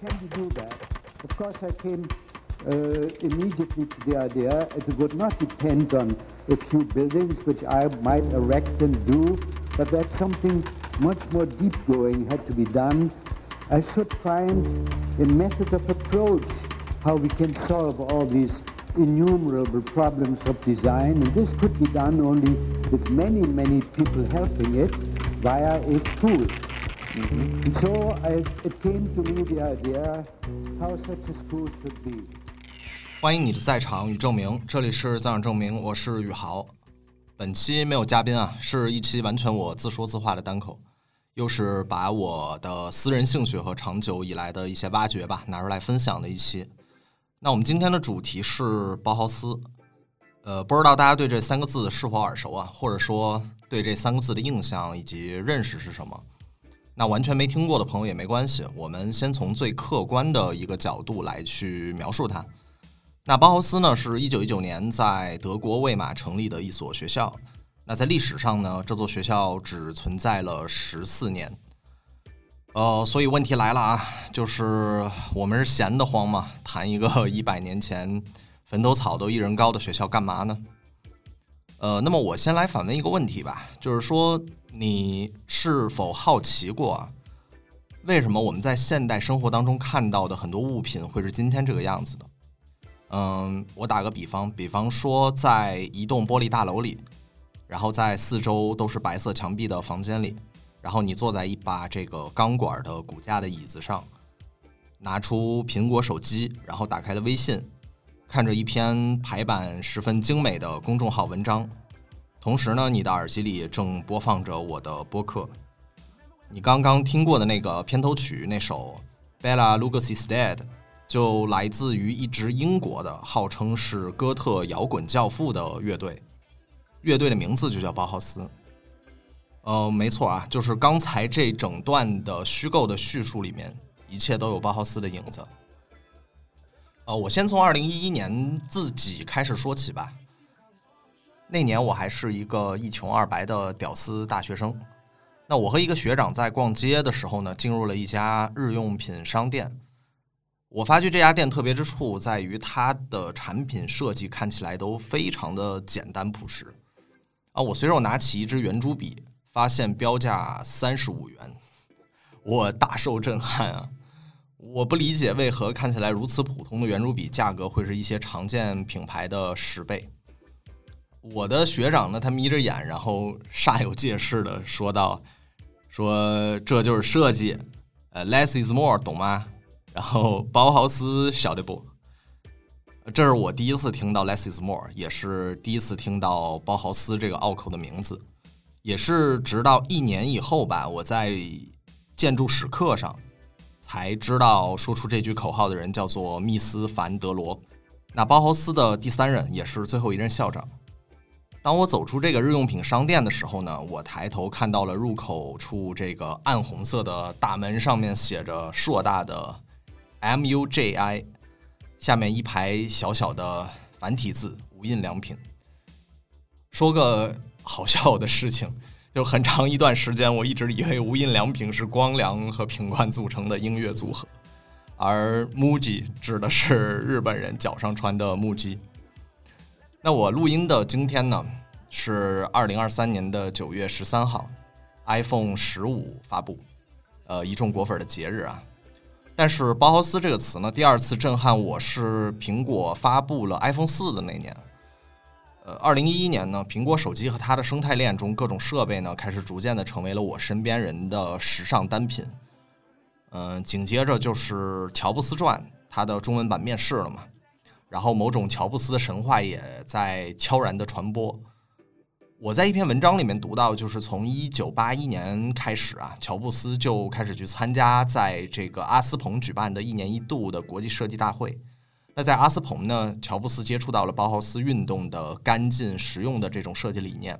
tend to do that. Of course, I came uh, immediately to the idea it would not depend on a few buildings which I might erect and do, but that something much more deep going had to be done. I should find a method of approach how we can solve all these innumerable problems of design, and this could be done only with many, many people helping it via a school. And so I, it came to me the idea how such a school should be. 欢迎你的在场与证明，这里是在场证明，我是宇豪。本期没有嘉宾啊，是一期完全我自说自话的单口，又是把我的私人兴趣和长久以来的一些挖掘吧拿出来分享的一期。那我们今天的主题是包豪斯，呃，不知道大家对这三个字是否耳熟啊，或者说对这三个字的印象以及认识是什么？那完全没听过的朋友也没关系，我们先从最客观的一个角度来去描述它。那包豪斯呢，是一九一九年在德国魏玛成立的一所学校。那在历史上呢，这座学校只存在了十四年。呃，所以问题来了啊，就是我们是闲得慌吗？谈一个 一百年前坟头草都一人高的学校干嘛呢？呃，那么我先来反问一个问题吧，就是说你是否好奇过啊？为什么我们在现代生活当中看到的很多物品会是今天这个样子的？嗯，我打个比方，比方说在一栋玻璃大楼里，然后在四周都是白色墙壁的房间里。然后你坐在一把这个钢管的骨架的椅子上，拿出苹果手机，然后打开了微信，看着一篇排版十分精美的公众号文章，同时呢，你的耳机里正播放着我的播客。你刚刚听过的那个片头曲，那首《Bella Lugosi's Dead》，就来自于一支英国的号称是哥特摇滚教父的乐队，乐队的名字就叫包豪斯。呃，没错啊，就是刚才这整段的虚构的叙述里面，一切都有包豪斯的影子。呃，我先从二零一一年自己开始说起吧。那年我还是一个一穷二白的屌丝大学生。那我和一个学长在逛街的时候呢，进入了一家日用品商店。我发觉这家店特别之处在于它的产品设计看起来都非常的简单朴实。啊，我随手拿起一支圆珠笔。发现标价三十五元，我大受震撼啊！我不理解为何看起来如此普通的圆珠笔价格会是一些常见品牌的十倍。我的学长呢，他眯着眼，然后煞有介事的说道：“说这就是设计，呃，less is more，懂吗？”然后包豪斯晓得不？这是我第一次听到 less is more，也是第一次听到包豪斯这个拗口的名字。也是直到一年以后吧，我在建筑史课上才知道，说出这句口号的人叫做密斯凡德罗，那包豪斯的第三任，也是最后一任校长。当我走出这个日用品商店的时候呢，我抬头看到了入口处这个暗红色的大门，上面写着硕大的 M U J I，下面一排小小的繁体字无印良品。说个。好笑的事情，就很长一段时间，我一直以为无印良品是光良和品冠组成的音乐组合，而 MUJI 指的是日本人脚上穿的木屐。那我录音的今天呢，是二零二三年的九月十三号，iPhone 十五发布，呃，一众果粉的节日啊。但是包豪斯这个词呢，第二次震撼我是苹果发布了 iPhone 四的那年。呃，二零一一年呢，苹果手机和它的生态链中各种设备呢，开始逐渐的成为了我身边人的时尚单品。嗯，紧接着就是《乔布斯传》，它的中文版面世了嘛，然后某种乔布斯的神话也在悄然的传播。我在一篇文章里面读到，就是从一九八一年开始啊，乔布斯就开始去参加在这个阿斯彭举办的一年一度的国际设计大会。那在阿斯彭呢，乔布斯接触到了包豪斯运动的干净实用的这种设计理念。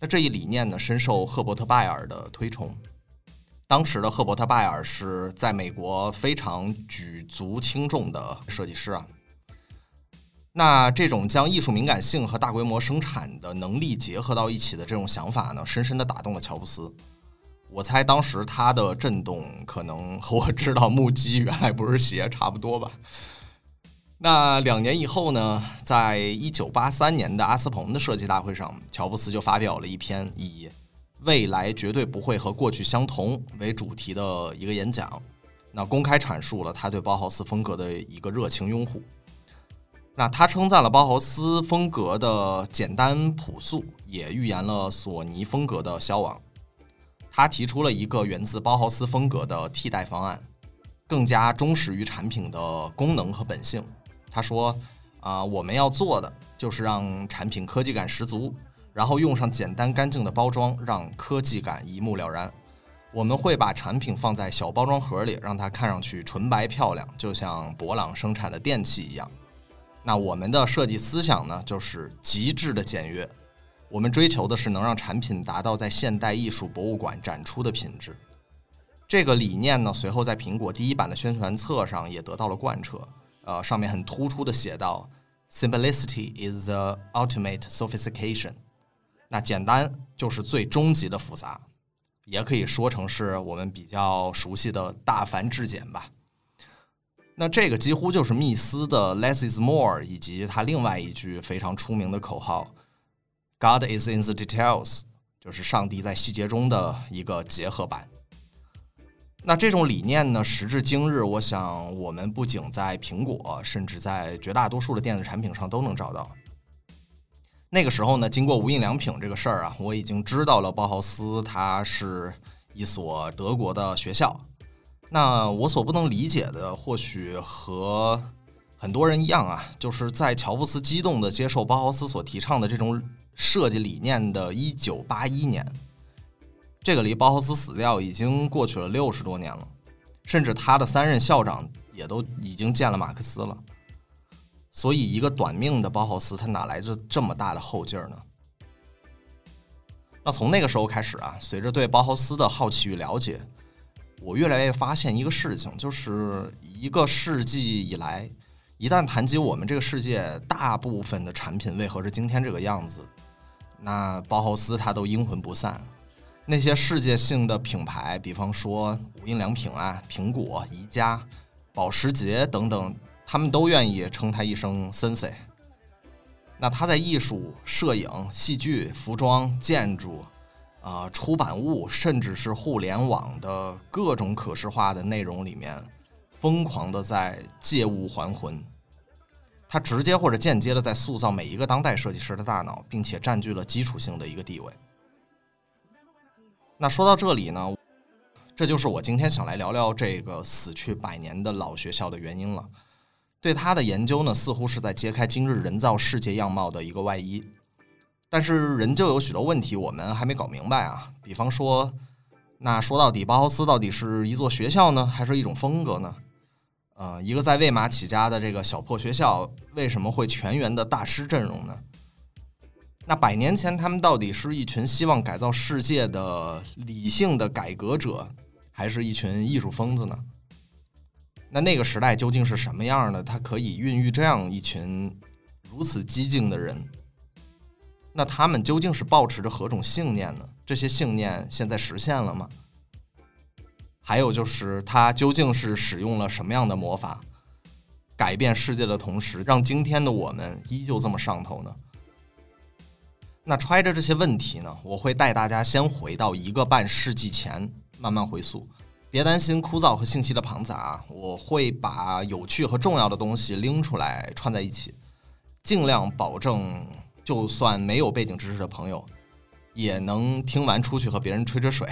那这一理念呢，深受赫伯特拜尔的推崇。当时的赫伯特拜尔是在美国非常举足轻重的设计师啊。那这种将艺术敏感性和大规模生产的能力结合到一起的这种想法呢，深深的打动了乔布斯。我猜当时他的震动可能和我知道木屐原来不是鞋差不多吧。那两年以后呢，在一九八三年的阿斯彭的设计大会上，乔布斯就发表了一篇以“未来绝对不会和过去相同”为主题的一个演讲，那公开阐述了他对包豪斯风格的一个热情拥护。那他称赞了包豪斯风格的简单朴素，也预言了索尼风格的消亡。他提出了一个源自包豪斯风格的替代方案，更加忠实于产品的功能和本性。他说：“啊，我们要做的就是让产品科技感十足，然后用上简单干净的包装，让科技感一目了然。我们会把产品放在小包装盒里，让它看上去纯白漂亮，就像博朗生产的电器一样。那我们的设计思想呢，就是极致的简约。我们追求的是能让产品达到在现代艺术博物馆展出的品质。这个理念呢，随后在苹果第一版的宣传册上也得到了贯彻。”呃，上面很突出的写到，“Simplicity is the ultimate sophistication。”那简单就是最终极的复杂，也可以说成是我们比较熟悉的大繁至简吧。那这个几乎就是密斯的 “Less is more” 以及他另外一句非常出名的口号 “God is in the details”，就是上帝在细节中的一个结合版。那这种理念呢，时至今日，我想我们不仅在苹果，甚至在绝大多数的电子产品上都能找到。那个时候呢，经过无印良品这个事儿啊，我已经知道了包豪斯它是一所德国的学校。那我所不能理解的，或许和很多人一样啊，就是在乔布斯激动地接受包豪斯所提倡的这种设计理念的一九八一年。这个离包豪斯死掉已经过去了六十多年了，甚至他的三任校长也都已经见了马克思了。所以，一个短命的包豪斯，他哪来着这么大的后劲儿呢？那从那个时候开始啊，随着对包豪斯的好奇与了解，我越来越发现一个事情，就是一个世纪以来，一旦谈及我们这个世界大部分的产品为何是今天这个样子，那包豪斯他都阴魂不散。那些世界性的品牌，比方说无印良品啊、苹果、宜家、保时捷等等，他们都愿意称他一声 “Sensei”。那他在艺术、摄影、戏剧、服装、建筑、啊出版物，甚至是互联网的各种可视化的内容里面，疯狂的在借物还魂。他直接或者间接的在塑造每一个当代设计师的大脑，并且占据了基础性的一个地位。那说到这里呢，这就是我今天想来聊聊这个死去百年的老学校的原因了。对它的研究呢，似乎是在揭开今日人造世界样貌的一个外衣。但是仍旧有许多问题我们还没搞明白啊。比方说，那说到底，包豪斯到底是一座学校呢，还是一种风格呢？呃，一个在魏玛起家的这个小破学校，为什么会全员的大师阵容呢？那百年前，他们到底是一群希望改造世界的理性的改革者，还是一群艺术疯子呢？那那个时代究竟是什么样的？它可以孕育这样一群如此激进的人？那他们究竟是抱持着何种信念呢？这些信念现在实现了吗？还有就是，他究竟是使用了什么样的魔法，改变世界的同时，让今天的我们依旧这么上头呢？那揣着这些问题呢，我会带大家先回到一个半世纪前，慢慢回溯。别担心枯燥和信息的庞杂，我会把有趣和重要的东西拎出来串在一起，尽量保证就算没有背景知识的朋友，也能听完出去和别人吹吹水。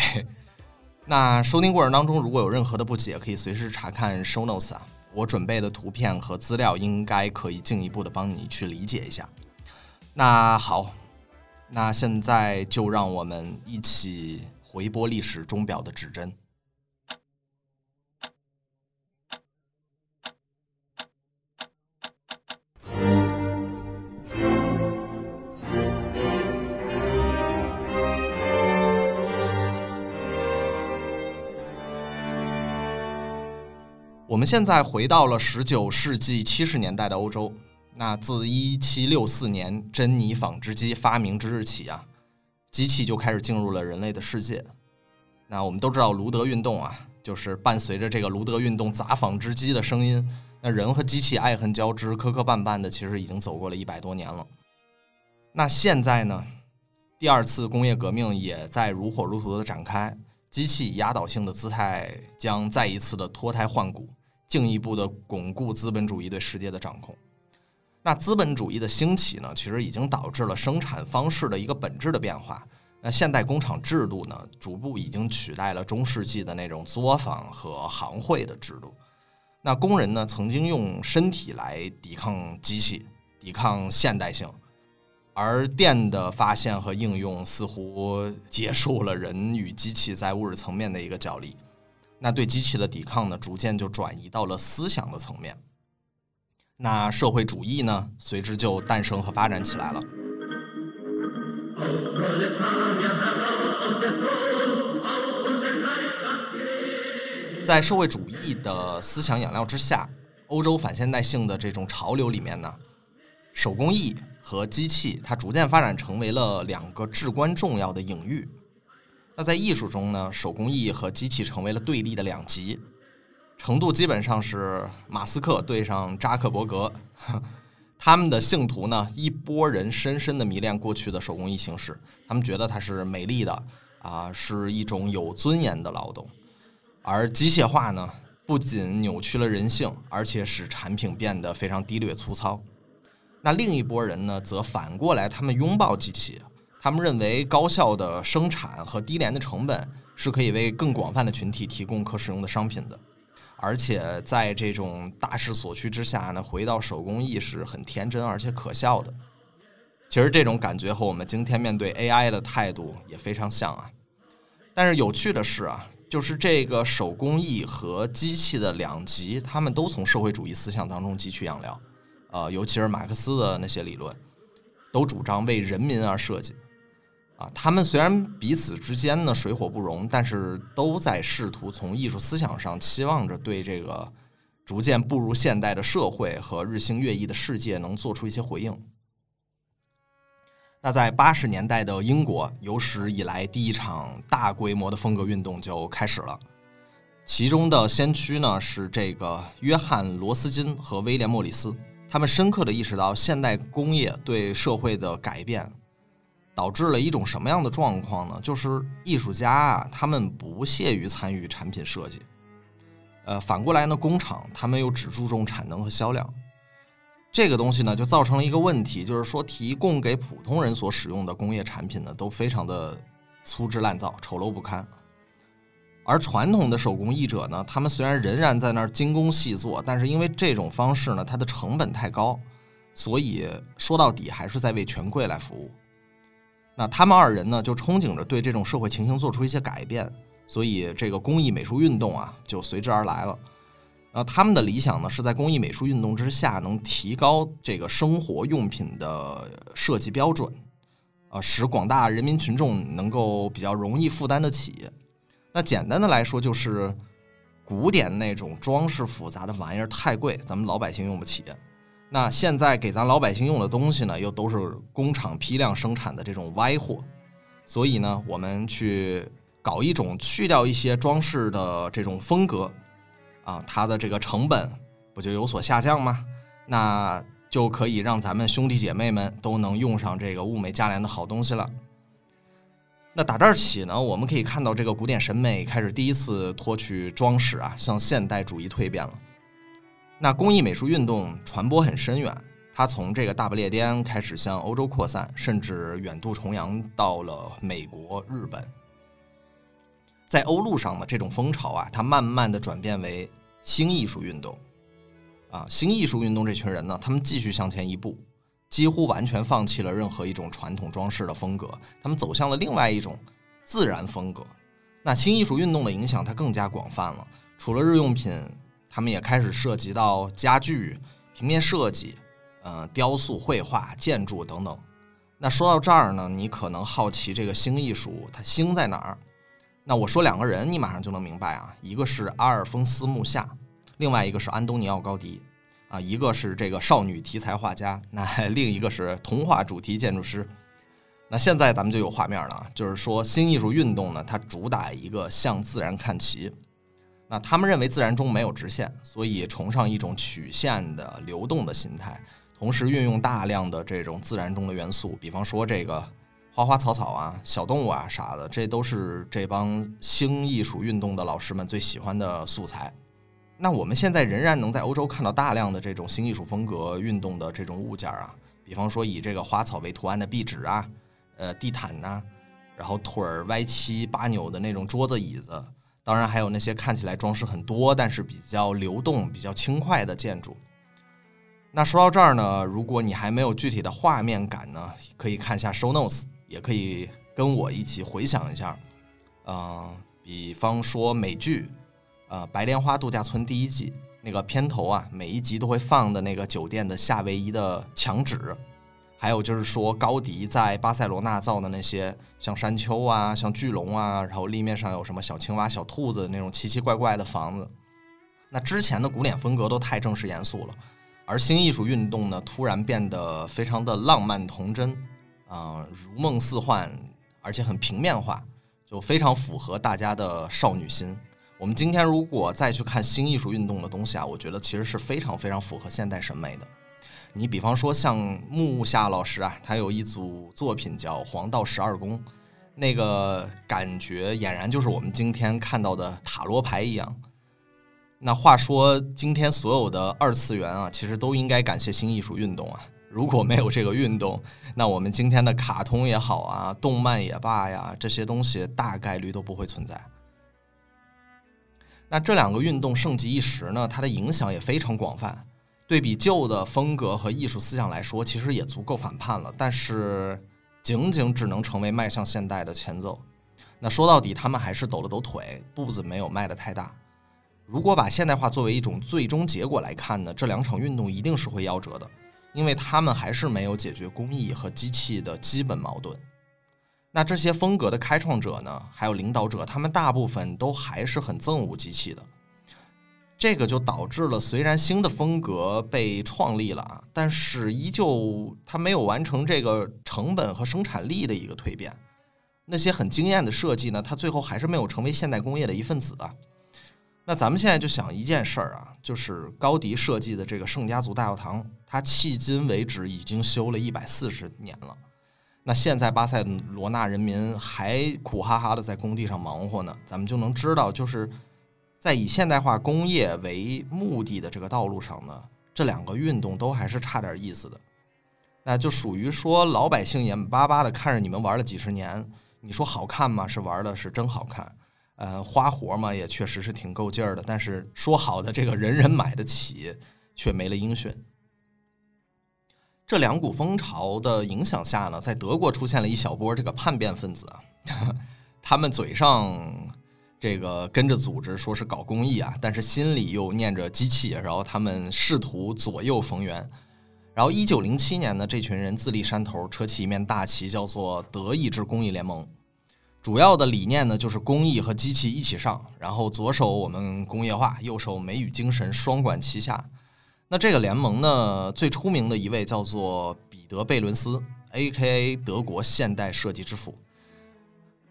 那收听过程当中，如果有任何的不解，可以随时查看 show notes 啊，我准备的图片和资料应该可以进一步的帮你去理解一下。那好。那现在就让我们一起回拨历史钟表的指针。我们现在回到了十九世纪七十年代的欧洲。那自一七六四年珍妮纺织机发明之日起啊，机器就开始进入了人类的世界。那我们都知道卢德运动啊，就是伴随着这个卢德运动砸纺织机的声音，那人和机器爱恨交织、磕磕绊绊的，其实已经走过了一百多年了。那现在呢，第二次工业革命也在如火如荼的展开，机器以压倒性的姿态将再一次的脱胎换骨，进一步的巩固资本主义对世界的掌控。那资本主义的兴起呢，其实已经导致了生产方式的一个本质的变化。那现代工厂制度呢，逐步已经取代了中世纪的那种作坊和行会的制度。那工人呢，曾经用身体来抵抗机器，抵抗现代性，而电的发现和应用似乎结束了人与机器在物质层面的一个角力。那对机器的抵抗呢，逐渐就转移到了思想的层面。那社会主义呢，随之就诞生和发展起来了。在社会主义的思想养料之下，欧洲反现代性的这种潮流里面呢，手工艺和机器它逐渐发展成为了两个至关重要的隐喻。在艺术中呢，手工艺和机器成为了对立的两极。程度基本上是马斯克对上扎克伯格，他们的信徒呢，一波人深深的迷恋过去的手工艺形式，他们觉得它是美丽的啊，是一种有尊严的劳动，而机械化呢，不仅扭曲了人性，而且使产品变得非常低劣粗糙。那另一波人呢，则反过来，他们拥抱机器，他们认为高效的生产和低廉的成本是可以为更广泛的群体提供可使用的商品的。而且在这种大势所趋之下呢，回到手工艺是很天真而且可笑的。其实这种感觉和我们今天面对 AI 的态度也非常像啊。但是有趣的是啊，就是这个手工艺和机器的两极，他们都从社会主义思想当中汲取养料。呃，尤其是马克思的那些理论，都主张为人民而设计。啊，他们虽然彼此之间呢水火不容，但是都在试图从艺术思想上期望着对这个逐渐步入现代的社会和日新月异的世界能做出一些回应。那在八十年代的英国，有史以来第一场大规模的风格运动就开始了，其中的先驱呢是这个约翰罗斯金和威廉莫里斯，他们深刻的意识到现代工业对社会的改变。导致了一种什么样的状况呢？就是艺术家啊，他们不屑于参与产品设计，呃，反过来呢，工厂他们又只注重产能和销量，这个东西呢，就造成了一个问题，就是说提供给普通人所使用的工业产品呢，都非常的粗制滥造、丑陋不堪，而传统的手工艺者呢，他们虽然仍然在那儿精工细作，但是因为这种方式呢，它的成本太高，所以说到底还是在为权贵来服务。那他们二人呢，就憧憬着对这种社会情形做出一些改变，所以这个工艺美术运动啊，就随之而来了。呃，他们的理想呢，是在工艺美术运动之下，能提高这个生活用品的设计标准，啊，使广大人民群众能够比较容易负担得起。那简单的来说，就是古典那种装饰复杂的玩意儿太贵，咱们老百姓用不起。那现在给咱老百姓用的东西呢，又都是工厂批量生产的这种歪货，所以呢，我们去搞一种去掉一些装饰的这种风格，啊，它的这个成本不就有所下降吗？那就可以让咱们兄弟姐妹们都能用上这个物美价廉的好东西了。那打这儿起呢，我们可以看到这个古典审美开始第一次脱去装饰啊，向现代主义蜕变了。那工艺美术运动传播很深远，它从这个大不列颠开始向欧洲扩散，甚至远渡重洋到了美国、日本。在欧陆上的这种风潮啊，它慢慢的转变为新艺术运动。啊，新艺术运动这群人呢，他们继续向前一步，几乎完全放弃了任何一种传统装饰的风格，他们走向了另外一种自然风格。那新艺术运动的影响它更加广泛了，除了日用品。他们也开始涉及到家具、平面设计、呃雕塑、绘画、建筑等等。那说到这儿呢，你可能好奇这个新艺术它新在哪儿？那我说两个人，你马上就能明白啊。一个是阿尔丰斯·穆夏，另外一个是安东尼奥·高迪。啊，一个是这个少女题材画家，那 另一个是童话主题建筑师。那现在咱们就有画面了，就是说新艺术运动呢，它主打一个向自然看齐。那他们认为自然中没有直线，所以崇尚一种曲线的流动的心态，同时运用大量的这种自然中的元素，比方说这个花花草草啊、小动物啊啥的，这都是这帮新艺术运动的老师们最喜欢的素材。那我们现在仍然能在欧洲看到大量的这种新艺术风格运动的这种物件啊，比方说以这个花草为图案的壁纸啊。呃，地毯呐，然后腿儿歪七八扭的那种桌子椅子，当然还有那些看起来装饰很多，但是比较流动、比较轻快的建筑。那说到这儿呢，如果你还没有具体的画面感呢，可以看一下 show notes，也可以跟我一起回想一下。嗯，比方说美剧，呃，《白莲花度假村》第一季那个片头啊，每一集都会放的那个酒店的夏威夷的墙纸。还有就是说，高迪在巴塞罗那造的那些像山丘啊、像巨龙啊，然后立面上有什么小青蛙、小兔子那种奇奇怪怪的房子。那之前的古典风格都太正式严肃了，而新艺术运动呢，突然变得非常的浪漫童真，啊，如梦似幻，而且很平面化，就非常符合大家的少女心。我们今天如果再去看新艺术运动的东西啊，我觉得其实是非常非常符合现代审美的。你比方说像木下老师啊，他有一组作品叫《黄道十二宫》，那个感觉俨然就是我们今天看到的塔罗牌一样。那话说，今天所有的二次元啊，其实都应该感谢新艺术运动啊。如果没有这个运动，那我们今天的卡通也好啊，动漫也罢呀，这些东西大概率都不会存在。那这两个运动盛极一时呢，它的影响也非常广泛。对比旧的风格和艺术思想来说，其实也足够反叛了。但是，仅仅只能成为迈向现代的前奏。那说到底，他们还是抖了抖腿，步子没有迈得太大。如果把现代化作为一种最终结果来看呢，这两场运动一定是会夭折的，因为他们还是没有解决工艺和机器的基本矛盾。那这些风格的开创者呢，还有领导者，他们大部分都还是很憎恶机器的。这个就导致了，虽然新的风格被创立了啊，但是依旧它没有完成这个成本和生产力的一个蜕变。那些很惊艳的设计呢，它最后还是没有成为现代工业的一份子啊。那咱们现在就想一件事儿啊，就是高迪设计的这个圣家族大教堂，它迄今为止已经修了一百四十年了。那现在巴塞罗那人民还苦哈哈的在工地上忙活呢，咱们就能知道，就是。在以现代化工业为目的的这个道路上呢，这两个运动都还是差点意思的。那就属于说老百姓眼巴巴的看着你们玩了几十年，你说好看吗？是玩的是真好看，呃，花活嘛也确实是挺够劲儿的。但是说好的这个人人买得起，却没了音讯。这两股风潮的影响下呢，在德国出现了一小波这个叛变分子啊，他们嘴上。这个跟着组织说是搞公益啊，但是心里又念着机器，然后他们试图左右逢源。然后一九零七年呢，这群人自立山头，扯起一面大旗，叫做德意志公益联盟。主要的理念呢，就是公益和机器一起上，然后左手我们工业化，右手美与精神双管齐下。那这个联盟呢，最出名的一位叫做彼得贝伦斯，A.K.A. 德国现代设计之父。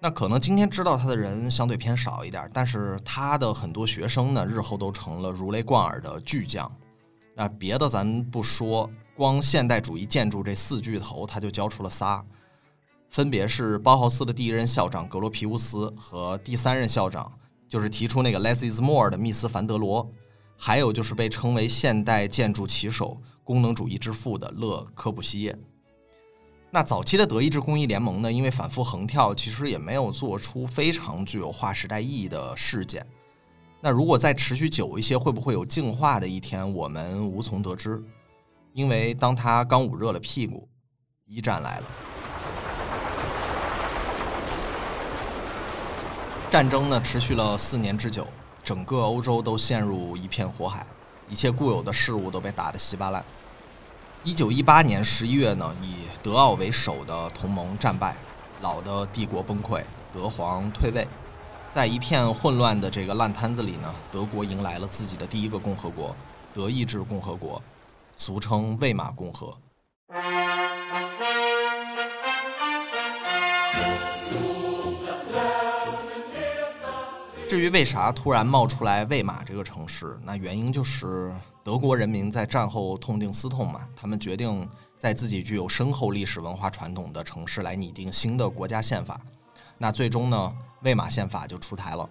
那可能今天知道他的人相对偏少一点，但是他的很多学生呢，日后都成了如雷贯耳的巨匠。那别的咱不说，光现代主义建筑这四巨头，他就教出了仨，分别是包豪斯的第一任校长格罗皮乌斯和第三任校长，就是提出那个 less is more 的密斯凡德罗，还有就是被称为现代建筑旗手、功能主义之父的勒科布西耶。那早期的德意志公益联盟呢，因为反复横跳，其实也没有做出非常具有划时代意义的事件。那如果再持续久一些，会不会有净化的一天？我们无从得知。因为当他刚捂热了屁股，一战来了。战争呢，持续了四年之久，整个欧洲都陷入一片火海，一切固有的事物都被打得稀巴烂。一九一八年十一月呢，以德奥为首的同盟战败，老的帝国崩溃，德皇退位，在一片混乱的这个烂摊子里呢，德国迎来了自己的第一个共和国——德意志共和国，俗称魏玛共和。至于为啥突然冒出来魏玛这个城市，那原因就是德国人民在战后痛定思痛嘛，他们决定在自己具有深厚历史文化传统的城市来拟定新的国家宪法。那最终呢，魏玛宪法就出台了。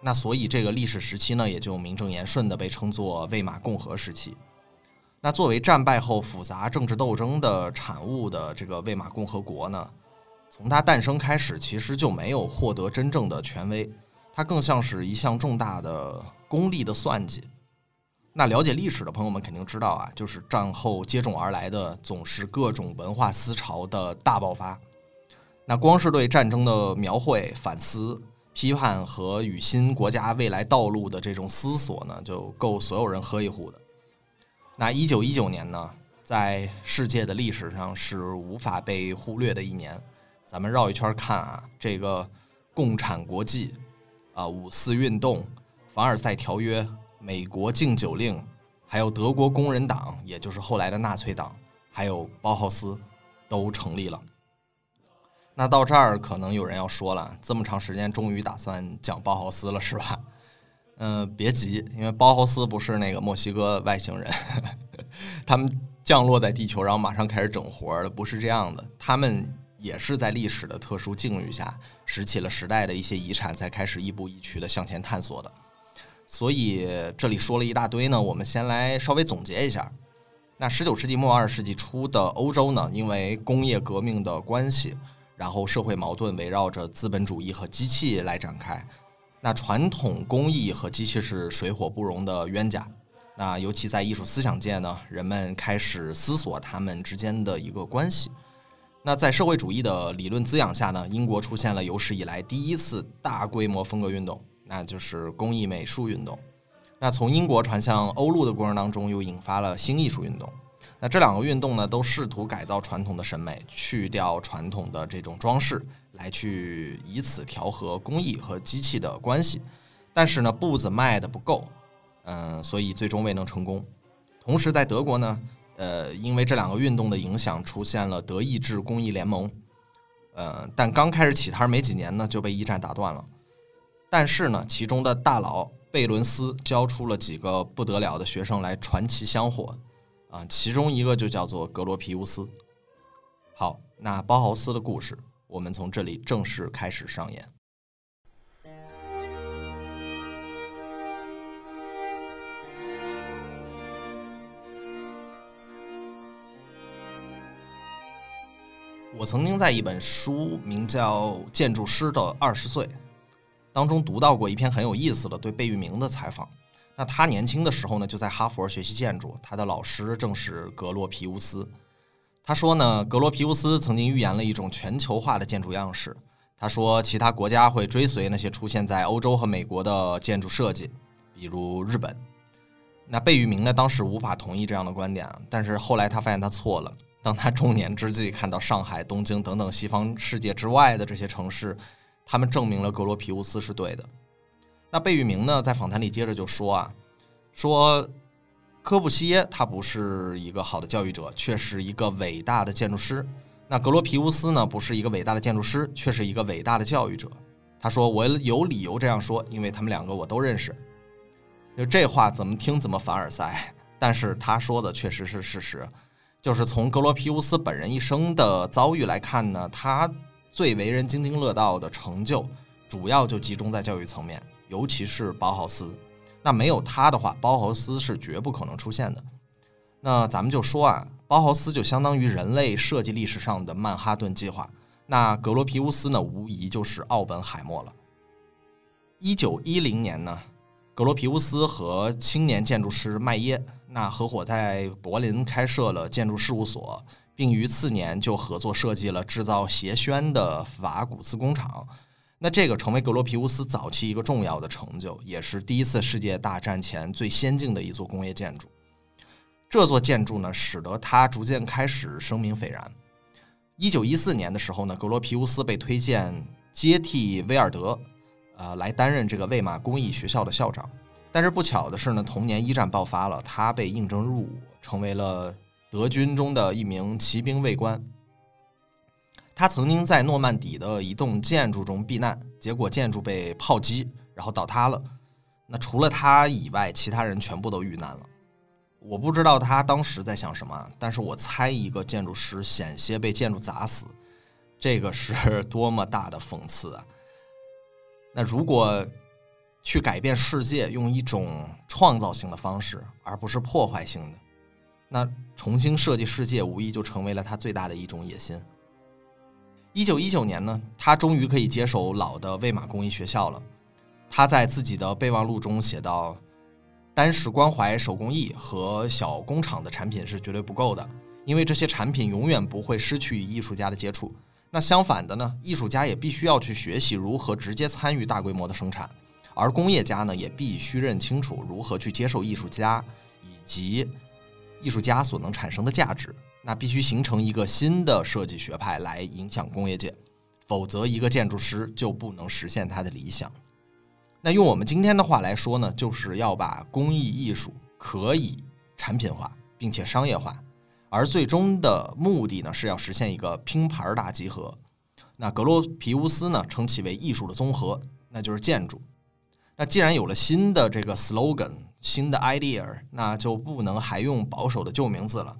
那所以这个历史时期呢，也就名正言顺的被称作魏玛共和时期。那作为战败后复杂政治斗争的产物的这个魏玛共和国呢，从它诞生开始，其实就没有获得真正的权威。它更像是一项重大的功利的算计。那了解历史的朋友们肯定知道啊，就是战后接踵而来的总是各种文化思潮的大爆发。那光是对战争的描绘、反思、批判和与新国家未来道路的这种思索呢，就够所有人喝一壶的。那一九一九年呢，在世界的历史上是无法被忽略的一年。咱们绕一圈看啊，这个共产国际。啊，五四运动、凡尔赛条约、美国禁酒令，还有德国工人党，也就是后来的纳粹党，还有包豪斯，都成立了。那到这儿，可能有人要说了，这么长时间，终于打算讲包豪斯了，是吧？嗯，别急，因为包豪斯不是那个墨西哥外星人，他们降落在地球，然后马上开始整活儿的，不是这样的，他们。也是在历史的特殊境遇下，拾起了时代的一些遗产，才开始亦步亦趋的向前探索的。所以这里说了一大堆呢，我们先来稍微总结一下。那十九世纪末二十世纪初的欧洲呢，因为工业革命的关系，然后社会矛盾围绕着资本主义和机器来展开。那传统工艺和机器是水火不容的冤家。那尤其在艺术思想界呢，人们开始思索他们之间的一个关系。那在社会主义的理论滋养下呢，英国出现了有史以来第一次大规模风格运动，那就是工艺美术运动。那从英国传向欧陆的过程当中，又引发了新艺术运动。那这两个运动呢，都试图改造传统的审美，去掉传统的这种装饰，来去以此调和工艺和机器的关系。但是呢，步子迈的不够，嗯，所以最终未能成功。同时，在德国呢。呃，因为这两个运动的影响，出现了德意志工艺联盟。呃，但刚开始起摊没几年呢，就被一战打断了。但是呢，其中的大佬贝伦斯教出了几个不得了的学生来传奇香火，啊，其中一个就叫做格罗皮乌斯。好，那包豪斯的故事，我们从这里正式开始上演。我曾经在一本书名叫《建筑师的二十岁》当中读到过一篇很有意思的对贝聿铭的采访。那他年轻的时候呢，就在哈佛学习建筑，他的老师正是格罗皮乌斯。他说呢，格罗皮乌斯曾经预言了一种全球化的建筑样式。他说，其他国家会追随那些出现在欧洲和美国的建筑设计，比如日本。那贝聿铭呢，当时无法同意这样的观点，但是后来他发现他错了。当他中年之际看到上海、东京等等西方世界之外的这些城市，他们证明了格罗皮乌斯是对的。那贝聿铭呢，在访谈里接着就说啊，说科布西耶他不是一个好的教育者，却是一个伟大的建筑师。那格罗皮乌斯呢，不是一个伟大的建筑师，却是一个伟大的教育者。他说我有理由这样说，因为他们两个我都认识。就这话怎么听怎么凡尔赛，但是他说的确实是事实。就是从格罗皮乌斯本人一生的遭遇来看呢，他最为人津津乐道的成就，主要就集中在教育层面，尤其是包豪斯。那没有他的话，包豪斯是绝不可能出现的。那咱们就说啊，包豪斯就相当于人类设计历史上的曼哈顿计划。那格罗皮乌斯呢，无疑就是奥本海默了。一九一零年呢。格罗皮乌斯和青年建筑师麦耶那合伙在柏林开设了建筑事务所，并于次年就合作设计了制造鞋楦的法古斯工厂。那这个成为格罗皮乌斯早期一个重要的成就，也是第一次世界大战前最先进的一座工业建筑。这座建筑呢，使得他逐渐开始声名斐然。一九一四年的时候呢，格罗皮乌斯被推荐接替威尔德。呃，来担任这个魏玛工艺学校的校长，但是不巧的是呢，同年一战爆发了，他被应征入伍，成为了德军中的一名骑兵卫官。他曾经在诺曼底的一栋建筑中避难，结果建筑被炮击，然后倒塌了。那除了他以外，其他人全部都遇难了。我不知道他当时在想什么，但是我猜一个建筑师险些被建筑砸死，这个是 多么大的讽刺啊！那如果去改变世界，用一种创造性的方式，而不是破坏性的。那重新设计世界，无疑就成为了他最大的一种野心。一九一九年呢，他终于可以接手老的魏玛工艺学校了。他在自己的备忘录中写道：“单是关怀手工艺和小工厂的产品是绝对不够的，因为这些产品永远不会失去与艺术家的接触。那相反的呢，艺术家也必须要去学习如何直接参与大规模的生产，而工业家呢，也必须认清楚如何去接受艺术家以及。”艺术家所能产生的价值，那必须形成一个新的设计学派来影响工业界，否则一个建筑师就不能实现他的理想。那用我们今天的话来说呢，就是要把工艺艺术可以产品化并且商业化，而最终的目的呢是要实现一个拼盘大集合。那格罗皮乌斯呢称其为艺术的综合，那就是建筑。那既然有了新的这个 slogan。新的 idea，那就不能还用保守的旧名字了。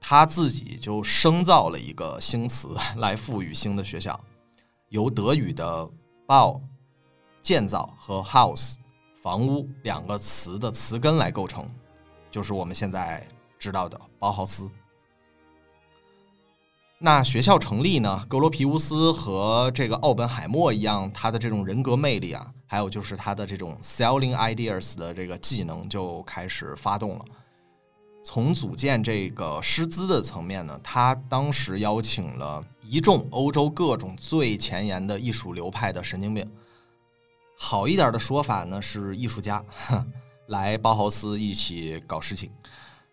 他自己就生造了一个新词来赋予新的学校，由德语的 “bau” 建造和 “house” 房屋两个词的词根来构成，就是我们现在知道的包豪斯。那学校成立呢？格罗皮乌斯和这个奥本海默一样，他的这种人格魅力啊，还有就是他的这种 selling ideas 的这个技能就开始发动了。从组建这个师资的层面呢，他当时邀请了一众欧洲各种最前沿的艺术流派的神经病，好一点的说法呢是艺术家，来包豪斯一起搞事情。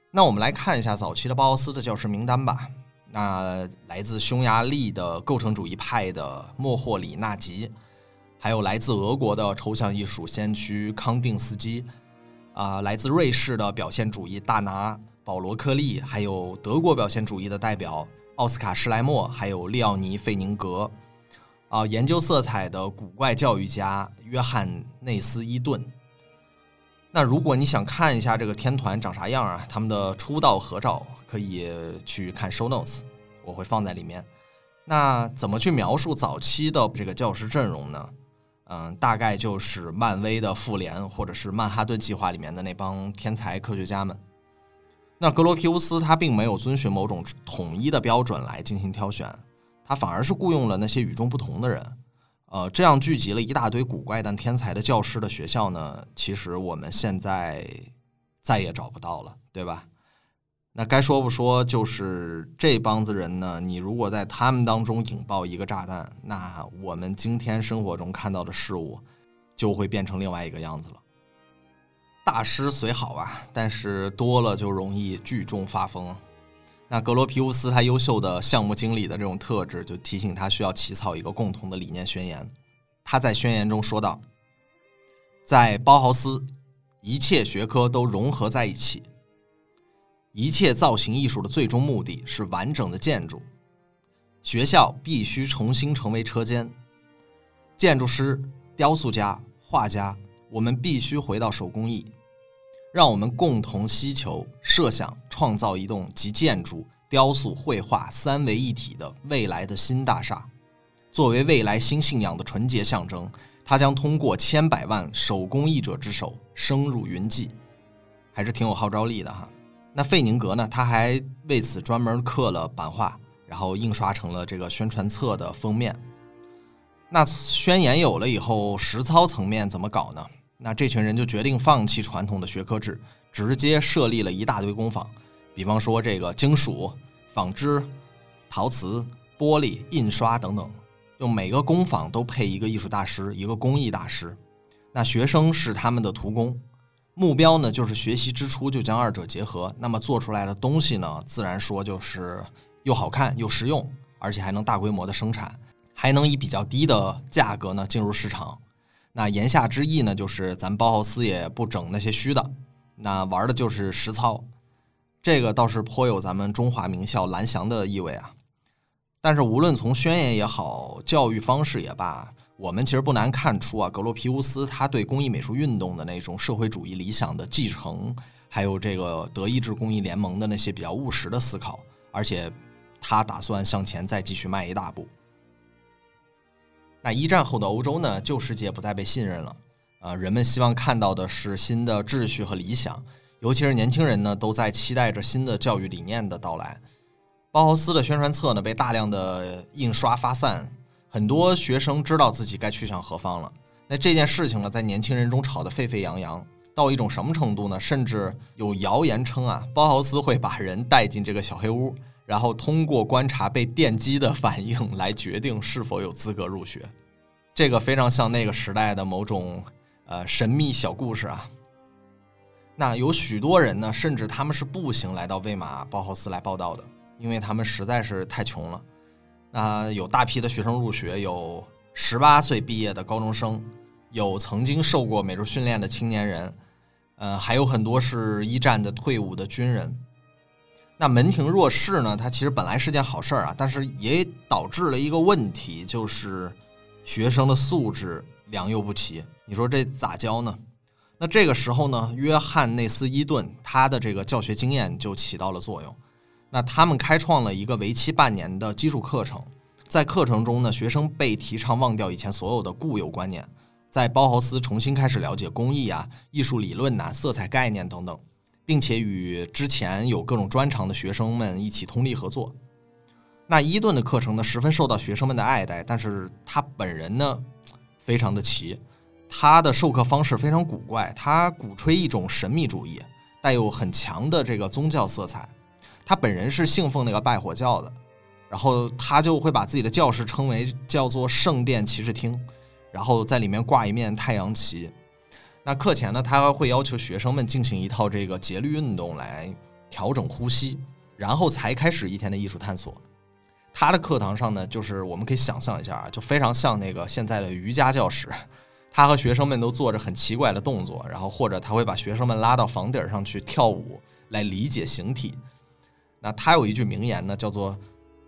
那我们来看一下早期的包豪斯的教师名单吧。那来自匈牙利的构成主义派的莫霍里纳吉，还有来自俄国的抽象艺术先驱康定斯基，啊，来自瑞士的表现主义大拿保罗克利，还有德国表现主义的代表奥斯卡施莱默，还有利奥尼费宁格，啊，研究色彩的古怪教育家约翰内斯伊顿。那如果你想看一下这个天团长啥样啊，他们的出道合照可以去看 show notes，我会放在里面。那怎么去描述早期的这个教师阵容呢？嗯，大概就是漫威的复联或者是曼哈顿计划里面的那帮天才科学家们。那格罗皮乌斯他并没有遵循某种统一的标准来进行挑选，他反而是雇佣了那些与众不同的人。呃，这样聚集了一大堆古怪但天才的教师的学校呢，其实我们现在再也找不到了，对吧？那该说不说，就是这帮子人呢，你如果在他们当中引爆一个炸弹，那我们今天生活中看到的事物就会变成另外一个样子了。大师虽好啊，但是多了就容易聚众发疯。那格罗皮乌斯他优秀的项目经理的这种特质，就提醒他需要起草一个共同的理念宣言。他在宣言中说道：“在包豪斯，一切学科都融合在一起。一切造型艺术的最终目的是完整的建筑。学校必须重新成为车间。建筑师、雕塑家、画家，我们必须回到手工艺。”让我们共同希求、设想、创造一栋集建筑、雕塑、绘画三为一体的未来的新大厦。作为未来新信仰的纯洁象征，它将通过千百万手工艺者之手升入云际，还是挺有号召力的哈。那费宁格呢？他还为此专门刻了版画，然后印刷成了这个宣传册的封面。那宣言有了以后，实操层面怎么搞呢？那这群人就决定放弃传统的学科制，直接设立了一大堆工坊，比方说这个金属、纺织、陶瓷、玻璃、印刷等等，用每个工坊都配一个艺术大师，一个工艺大师。那学生是他们的徒工，目标呢就是学习之初就将二者结合。那么做出来的东西呢，自然说就是又好看又实用，而且还能大规模的生产，还能以比较低的价格呢进入市场。那言下之意呢，就是咱包豪斯也不整那些虚的，那玩的就是实操，这个倒是颇有咱们中华名校蓝翔的意味啊。但是无论从宣言也好，教育方式也罢，我们其实不难看出啊，格罗皮乌斯他对工艺美术运动的那种社会主义理想的继承，还有这个德意志工艺联盟的那些比较务实的思考，而且他打算向前再继续迈一大步。那一战后的欧洲呢，旧世界不再被信任了，啊，人们希望看到的是新的秩序和理想，尤其是年轻人呢，都在期待着新的教育理念的到来。包豪斯的宣传册呢，被大量的印刷发散，很多学生知道自己该去向何方了。那这件事情呢，在年轻人中吵得沸沸扬扬，到一种什么程度呢？甚至有谣言称啊，包豪斯会把人带进这个小黑屋。然后通过观察被电击的反应来决定是否有资格入学，这个非常像那个时代的某种呃神秘小故事啊。那有许多人呢，甚至他们是步行来到魏玛包豪斯来报道的，因为他们实在是太穷了。那有大批的学生入学，有十八岁毕业的高中生，有曾经受过美术训练的青年人，呃，还有很多是一战的退伍的军人。那门庭若市呢？它其实本来是件好事儿啊，但是也导致了一个问题，就是学生的素质良莠不齐。你说这咋教呢？那这个时候呢，约翰内斯伊顿他的这个教学经验就起到了作用。那他们开创了一个为期半年的基础课程，在课程中呢，学生被提倡忘掉以前所有的固有观念，在包豪斯重新开始了解工艺啊、艺术理论呐、色彩概念等等。并且与之前有各种专长的学生们一起通力合作。那伊顿的课程呢，十分受到学生们的爱戴，但是他本人呢，非常的奇。他的授课方式非常古怪，他鼓吹一种神秘主义，带有很强的这个宗教色彩。他本人是信奉那个拜火教的，然后他就会把自己的教室称为叫做圣殿骑士厅，然后在里面挂一面太阳旗。那课前呢，他会要求学生们进行一套这个节律运动来调整呼吸，然后才开始一天的艺术探索。他的课堂上呢，就是我们可以想象一下啊，就非常像那个现在的瑜伽教室。他和学生们都做着很奇怪的动作，然后或者他会把学生们拉到房顶上去跳舞来理解形体。那他有一句名言呢，叫做：“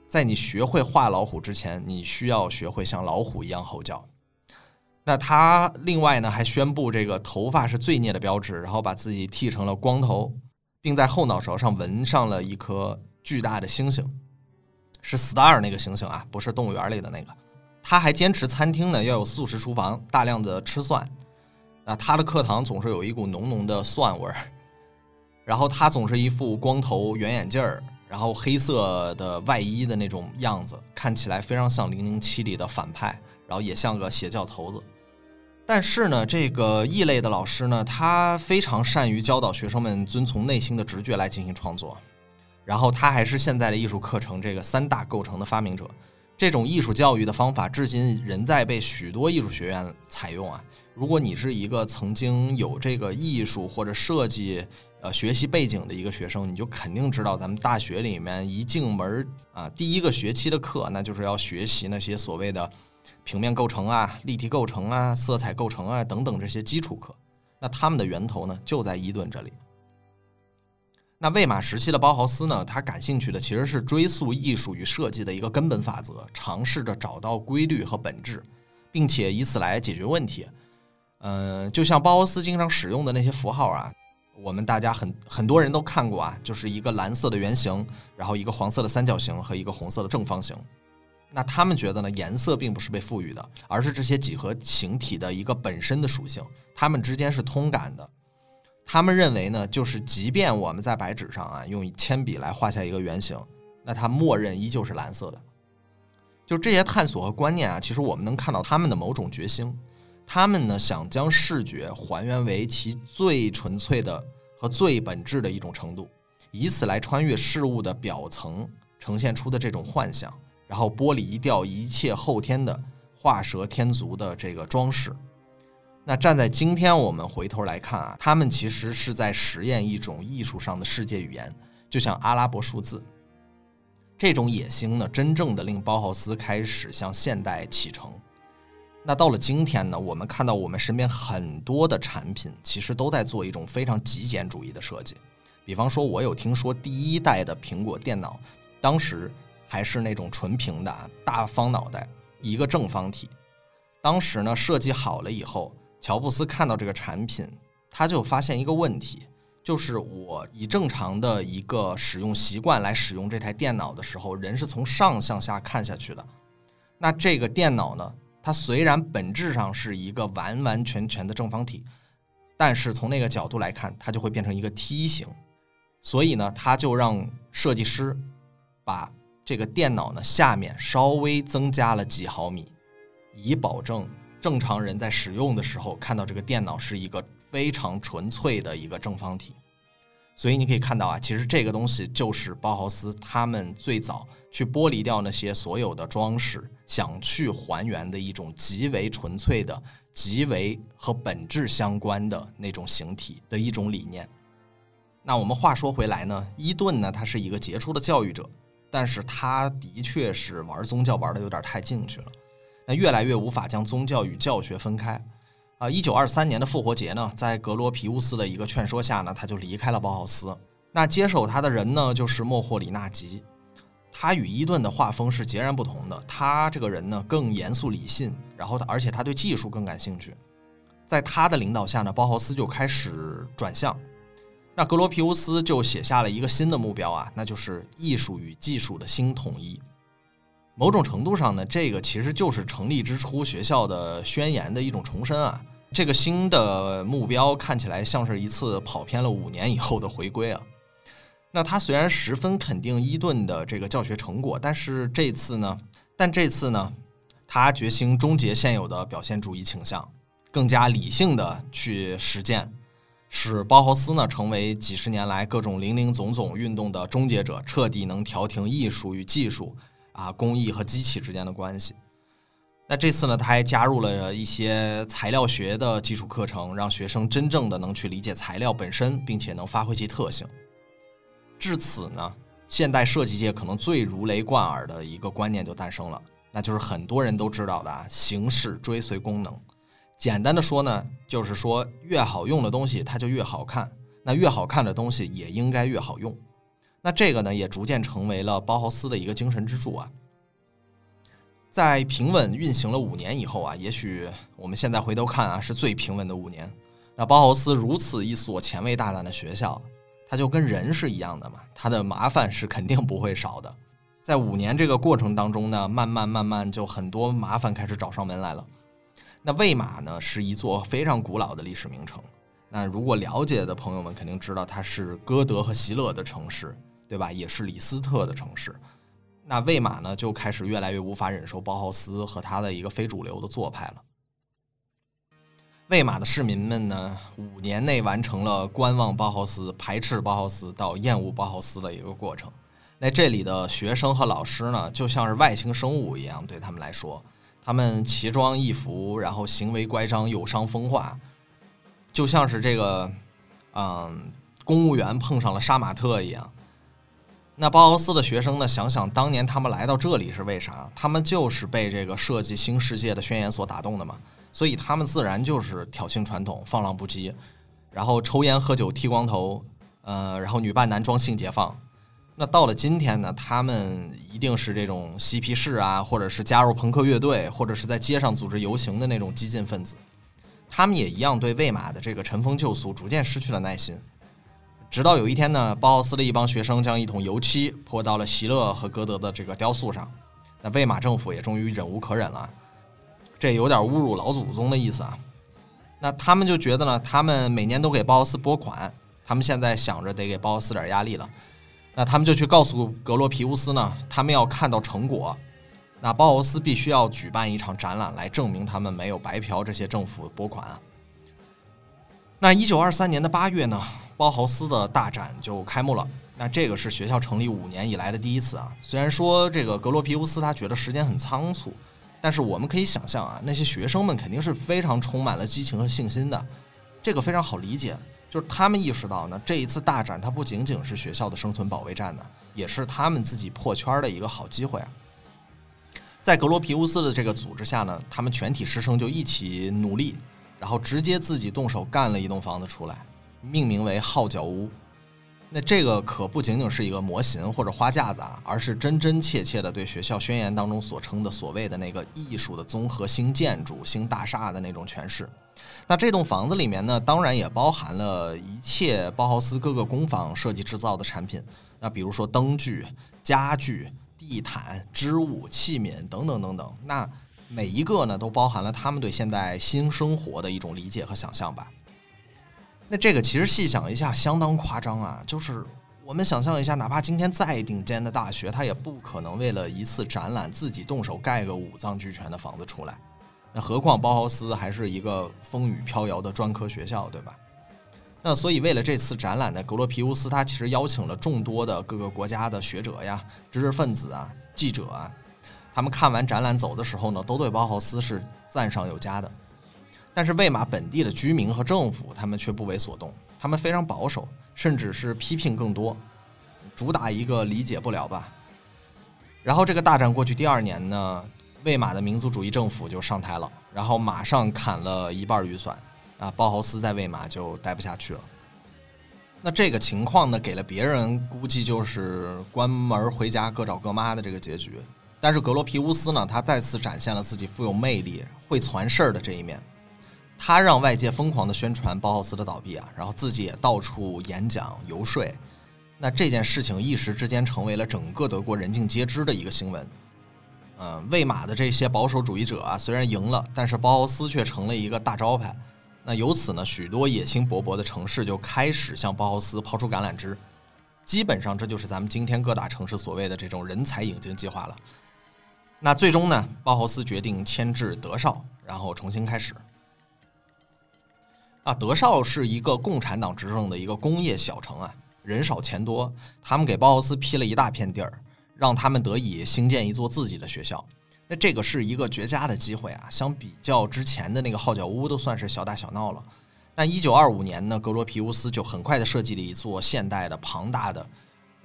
在你学会画老虎之前，你需要学会像老虎一样吼叫。”那他另外呢，还宣布这个头发是罪孽的标志，然后把自己剃成了光头，并在后脑勺上纹上了一颗巨大的星星，是 star 那个星星啊，不是动物园里的那个。他还坚持餐厅呢要有素食厨房，大量的吃蒜。那他的课堂总是有一股浓浓的蒜味儿，然后他总是一副光头、圆眼镜儿，然后黑色的外衣的那种样子，看起来非常像《零零七》里的反派，然后也像个邪教头子。但是呢，这个异类的老师呢，他非常善于教导学生们遵从内心的直觉来进行创作，然后他还是现在的艺术课程这个三大构成的发明者。这种艺术教育的方法至今仍在被许多艺术学院采用啊。如果你是一个曾经有这个艺术或者设计呃学习背景的一个学生，你就肯定知道咱们大学里面一进门啊，第一个学期的课那就是要学习那些所谓的。平面构成啊，立体构成啊，色彩构成啊等等这些基础课，那他们的源头呢就在伊顿这里。那魏玛时期的包豪斯呢，他感兴趣的其实是追溯艺术与设计的一个根本法则，尝试着找到规律和本质，并且以此来解决问题。嗯，就像包豪斯经常使用的那些符号啊，我们大家很很多人都看过啊，就是一个蓝色的圆形，然后一个黄色的三角形和一个红色的正方形。那他们觉得呢？颜色并不是被赋予的，而是这些几何形体的一个本身的属性，它们之间是通感的。他们认为呢，就是即便我们在白纸上啊用铅笔来画下一个圆形，那它默认依旧是蓝色的。就这些探索和观念啊，其实我们能看到他们的某种决心。他们呢想将视觉还原为其最纯粹的和最本质的一种程度，以此来穿越事物的表层，呈现出的这种幻想。然后剥离掉一切后天的画蛇添足的这个装饰。那站在今天，我们回头来看啊，他们其实是在实验一种艺术上的世界语言，就像阿拉伯数字。这种野心呢，真正的令包豪斯开始向现代启程。那到了今天呢，我们看到我们身边很多的产品，其实都在做一种非常极简主义的设计。比方说，我有听说第一代的苹果电脑，当时。还是那种纯平的大方脑袋，一个正方体。当时呢，设计好了以后，乔布斯看到这个产品，他就发现一个问题，就是我以正常的一个使用习惯来使用这台电脑的时候，人是从上向下看下去的。那这个电脑呢，它虽然本质上是一个完完全全的正方体，但是从那个角度来看，它就会变成一个梯形。所以呢，他就让设计师把这个电脑呢下面稍微增加了几毫米。以保证正常人在使用的时候看到这个电脑是一个非常纯粹的一个正方体，所以你可以看到啊，其实这个东西就是包豪斯他们最早去剥离掉那些所有的装饰，想去还原的一种极为纯粹的、极为和本质相关的那种形体的一种理念。那我们话说回来呢，伊顿呢，他是一个杰出的教育者，但是他的确是玩宗教玩的有点太进去了。那越来越无法将宗教与教学分开，啊，一九二三年的复活节呢，在格罗皮乌斯的一个劝说下呢，他就离开了包豪斯。那接手他的人呢，就是莫霍里纳吉，他与伊顿的画风是截然不同的。他这个人呢，更严肃理性，然后他而且他对技术更感兴趣。在他的领导下呢，包豪斯就开始转向。那格罗皮乌斯就写下了一个新的目标啊，那就是艺术与技术的新统一。某种程度上呢，这个其实就是成立之初学校的宣言的一种重申啊。这个新的目标看起来像是一次跑偏了五年以后的回归啊。那他虽然十分肯定伊顿的这个教学成果，但是这次呢，但这次呢，他决心终结现有的表现主义倾向，更加理性的去实践，使包豪斯呢成为几十年来各种零零总总运动的终结者，彻底能调停艺术与技术。啊，工艺和机器之间的关系。那这次呢，他还加入了一些材料学的基础课程，让学生真正的能去理解材料本身，并且能发挥其特性。至此呢，现代设计界可能最如雷贯耳的一个观念就诞生了，那就是很多人都知道的啊，形式追随功能。简单的说呢，就是说越好用的东西它就越好看，那越好看的东西也应该越好用。那这个呢，也逐渐成为了包豪斯的一个精神支柱啊。在平稳运行了五年以后啊，也许我们现在回头看啊，是最平稳的五年。那包豪斯如此一所前卫大胆的学校，它就跟人是一样的嘛，它的麻烦是肯定不会少的。在五年这个过程当中呢，慢慢慢慢就很多麻烦开始找上门来了。那魏玛呢，是一座非常古老的历史名城。那如果了解的朋友们肯定知道，它是歌德和席勒的城市。对吧？也是李斯特的城市，那魏玛呢就开始越来越无法忍受包豪斯和他的一个非主流的做派了。魏玛的市民们呢，五年内完成了观望包豪斯、排斥包豪斯到厌恶包豪斯的一个过程。那这里的学生和老师呢，就像是外星生物一样，对他们来说，他们奇装异服，然后行为乖张、有伤风化，就像是这个，嗯，公务员碰上了杀马特一样。那包豪斯的学生呢？想想当年他们来到这里是为啥？他们就是被这个设计新世界的宣言所打动的嘛。所以他们自然就是挑衅传统、放浪不羁，然后抽烟喝酒、剃光头，呃，然后女扮男装性解放。那到了今天呢？他们一定是这种嬉皮士啊，或者是加入朋克乐队，或者是在街上组织游行的那种激进分子。他们也一样对魏玛的这个尘封旧俗逐渐失去了耐心。直到有一天呢，包豪斯的一帮学生将一桶油漆泼到了席勒和歌德的这个雕塑上，那魏玛政府也终于忍无可忍了，这有点侮辱老祖宗的意思啊。那他们就觉得呢，他们每年都给包豪斯拨款，他们现在想着得给包豪斯点压力了，那他们就去告诉格罗皮乌斯呢，他们要看到成果，那包豪斯必须要举办一场展览来证明他们没有白嫖这些政府拨款。那一九二三年的八月呢？包豪斯的大展就开幕了。那这个是学校成立五年以来的第一次啊。虽然说这个格罗皮乌斯他觉得时间很仓促，但是我们可以想象啊，那些学生们肯定是非常充满了激情和信心的。这个非常好理解，就是他们意识到呢，这一次大展它不仅仅是学校的生存保卫战呢，也是他们自己破圈的一个好机会啊。在格罗皮乌斯的这个组织下呢，他们全体师生就一起努力，然后直接自己动手干了一栋房子出来。命名为号角屋，那这个可不仅仅是一个模型或者花架子啊，而是真真切切的对学校宣言当中所称的所谓的那个艺术的综合新建筑、新大厦的那种诠释。那这栋房子里面呢，当然也包含了一切包豪斯各个工坊设计制造的产品。那比如说灯具、家具、地毯、织物、器皿等等等等。那每一个呢，都包含了他们对现代新生活的一种理解和想象吧。那这个其实细想一下，相当夸张啊！就是我们想象一下，哪怕今天再顶尖的大学，它也不可能为了一次展览自己动手盖个五脏俱全的房子出来。那何况包豪斯还是一个风雨飘摇的专科学校，对吧？那所以为了这次展览呢，格罗皮乌斯他其实邀请了众多的各个国家的学者呀、知识分子啊、记者啊，他们看完展览走的时候呢，都对包豪斯是赞赏有加的。但是魏玛本地的居民和政府，他们却不为所动，他们非常保守，甚至是批评更多，主打一个理解不了吧。然后这个大战过去第二年呢，魏玛的民族主义政府就上台了，然后马上砍了一半预算，啊，包豪斯在魏玛就待不下去了。那这个情况呢，给了别人估计就是关门回家各找各妈的这个结局。但是格罗皮乌斯呢，他再次展现了自己富有魅力、会传事儿的这一面。他让外界疯狂的宣传包豪斯的倒闭啊，然后自己也到处演讲游说，那这件事情一时之间成为了整个德国人尽皆知的一个新闻。嗯，魏玛的这些保守主义者啊，虽然赢了，但是包豪斯却成了一个大招牌。那由此呢，许多野心勃勃的城市就开始向包豪斯抛出橄榄枝。基本上这就是咱们今天各大城市所谓的这种人才引进计划了。那最终呢，包豪斯决定迁至德绍，然后重新开始。啊，德绍是一个共产党执政的一个工业小城啊，人少钱多，他们给包豪斯批了一大片地儿，让他们得以兴建一座自己的学校。那这个是一个绝佳的机会啊，相比较之前的那个号角屋，都算是小打小闹了。那一九二五年呢，格罗皮乌斯就很快的设计了一座现代的、庞大的，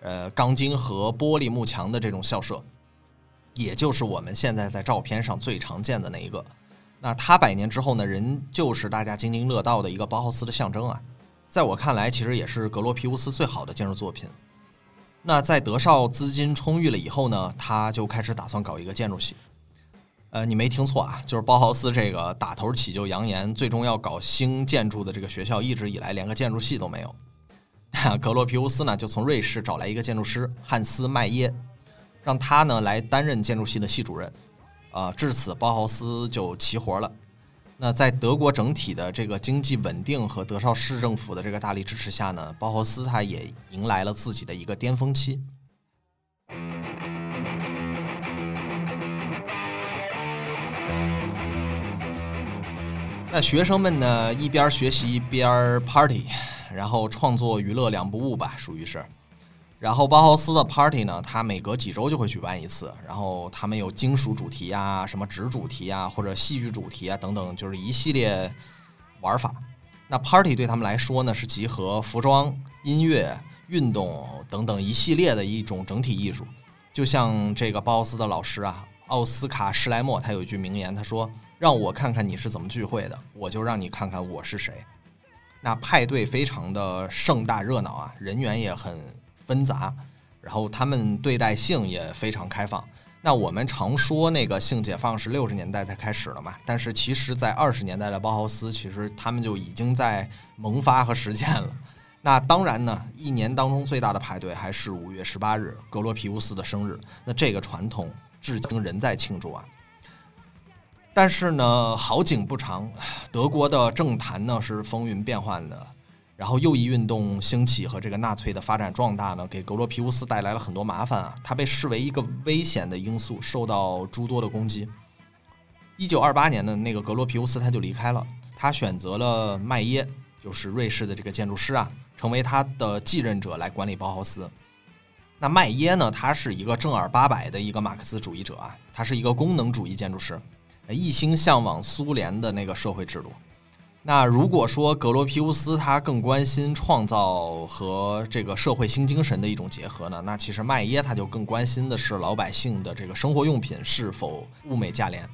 呃，钢筋和玻璃幕墙的这种校舍，也就是我们现在在照片上最常见的那一个。那他百年之后呢，仍旧是大家津津乐道的一个包豪斯的象征啊。在我看来，其实也是格罗皮乌斯最好的建筑作品。那在德绍资金充裕了以后呢，他就开始打算搞一个建筑系。呃，你没听错啊，就是包豪斯这个打头起就扬言，最终要搞新建筑的这个学校，一直以来连个建筑系都没有。格罗皮乌斯呢，就从瑞士找来一个建筑师汉斯麦耶，让他呢来担任建筑系的系主任。啊，至此包豪斯就齐活了。那在德国整体的这个经济稳定和德绍市政府的这个大力支持下呢，包豪斯他也迎来了自己的一个巅峰期。那学生们呢，一边学习一边 party，然后创作娱乐两不误吧，属于是。然后包豪斯的 party 呢，它每隔几周就会举办一次。然后他们有金属主题啊，什么纸主题啊，或者戏剧主题啊等等，就是一系列玩法。那 party 对他们来说呢，是集合服装、音乐、运动等等一系列的一种整体艺术。就像这个包豪斯的老师啊，奥斯卡施莱默，他有一句名言，他说：“让我看看你是怎么聚会的，我就让你看看我是谁。”那派对非常的盛大热闹啊，人员也很。纷杂，然后他们对待性也非常开放。那我们常说那个性解放是六十年代才开始了嘛？但是其实，在二十年代的包豪斯，其实他们就已经在萌发和实践了。那当然呢，一年当中最大的派对还是五月十八日格罗皮乌斯的生日。那这个传统至今仍在庆祝啊。但是呢，好景不长，德国的政坛呢是风云变幻的。然后右翼运动兴起和这个纳粹的发展壮大呢，给格罗皮乌斯带来了很多麻烦啊。他被视为一个危险的因素，受到诸多的攻击。一九二八年呢，那个格罗皮乌斯他就离开了，他选择了麦耶，就是瑞士的这个建筑师啊，成为他的继任者来管理包豪斯。那麦耶呢，他是一个正儿八百的一个马克思主义者啊，他是一个功能主义建筑师，一心向往苏联的那个社会制度。那如果说格罗皮乌斯他更关心创造和这个社会新精神的一种结合呢？那其实麦耶他就更关心的是老百姓的这个生活用品是否物美价廉。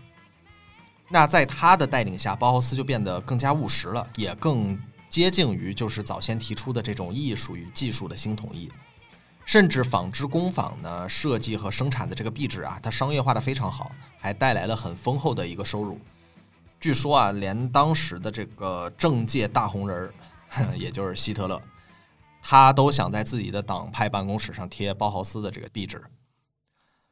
那在他的带领下，包豪斯就变得更加务实了，也更接近于就是早先提出的这种艺术与技术的新统一。甚至纺织工坊呢，设计和生产的这个壁纸啊，它商业化的非常好，还带来了很丰厚的一个收入。据说啊，连当时的这个政界大红人儿，也就是希特勒，他都想在自己的党派办公室上贴包豪斯的这个壁纸。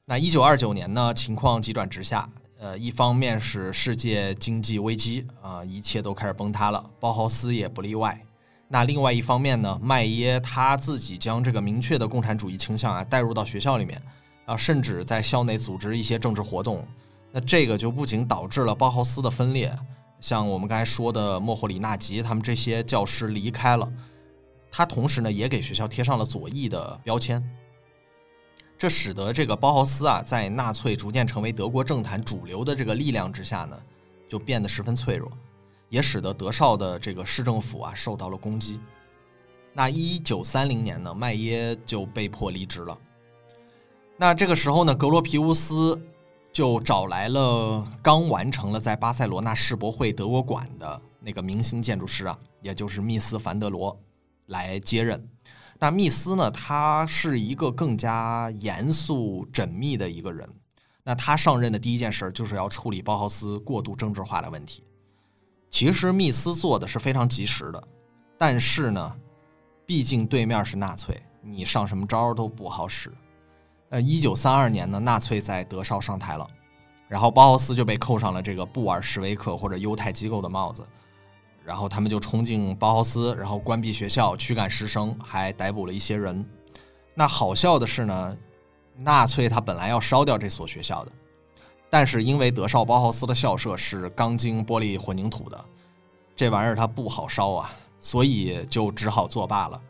那一九二九年呢，情况急转直下，呃，一方面是世界经济危机啊，一切都开始崩塌了，包豪斯也不例外。那另外一方面呢，麦耶他自己将这个明确的共产主义倾向啊带入到学校里面，啊，甚至在校内组织一些政治活动。那这个就不仅导致了包豪斯的分裂，像我们刚才说的莫霍里纳吉他们这些教师离开了，他同时呢也给学校贴上了左翼的标签。这使得这个包豪斯啊在纳粹逐渐成为德国政坛主流的这个力量之下呢，就变得十分脆弱。也使得德绍的这个市政府啊受到了攻击。那一九三零年呢，麦耶就被迫离职了。那这个时候呢，格罗皮乌斯就找来了刚完成了在巴塞罗那世博会德国馆的那个明星建筑师啊，也就是密斯·凡德罗来接任。那密斯呢，他是一个更加严肃缜密的一个人。那他上任的第一件事就是要处理包豪斯过度政治化的问题。其实密斯做的是非常及时的，但是呢，毕竟对面是纳粹，你上什么招都不好使。呃，一九三二年呢，纳粹在德绍上台了，然后包豪斯就被扣上了这个布尔什维克或者犹太机构的帽子，然后他们就冲进包豪斯，然后关闭学校，驱赶师生，还逮捕了一些人。那好笑的是呢，纳粹他本来要烧掉这所学校的。但是因为德绍包豪斯的校舍是钢筋玻璃混凝土的，这玩意儿它不好烧啊，所以就只好作罢了。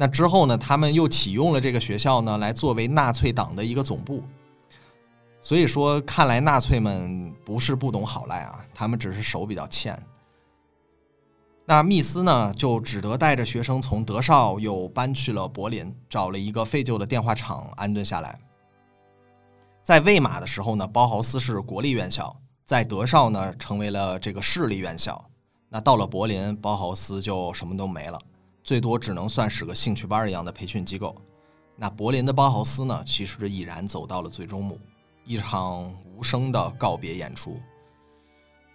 那之后呢，他们又启用了这个学校呢，来作为纳粹党的一个总部。所以说，看来纳粹们不是不懂好赖啊，他们只是手比较欠。那密斯呢，就只得带着学生从德绍又搬去了柏林，找了一个废旧的电话厂安顿下来。在魏玛的时候呢，包豪斯是国立院校；在德绍呢，成为了这个市立院校。那到了柏林，包豪斯就什么都没了，最多只能算是个兴趣班一样的培训机构。那柏林的包豪斯呢，其实已然走到了最终幕，一场无声的告别演出。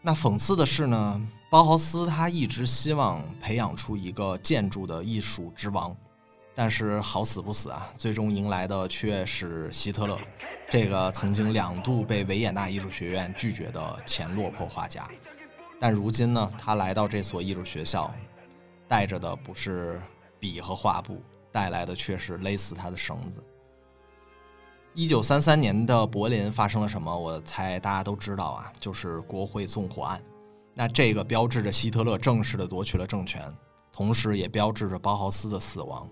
那讽刺的是呢，包豪斯他一直希望培养出一个建筑的艺术之王。但是好死不死啊，最终迎来的却是希特勒，这个曾经两度被维也纳艺术学院拒绝的前落魄画家。但如今呢，他来到这所艺术学校，带着的不是笔和画布，带来的却是勒死他的绳子。一九三三年的柏林发生了什么？我猜大家都知道啊，就是国会纵火案。那这个标志着希特勒正式的夺取了政权，同时也标志着包豪斯的死亡。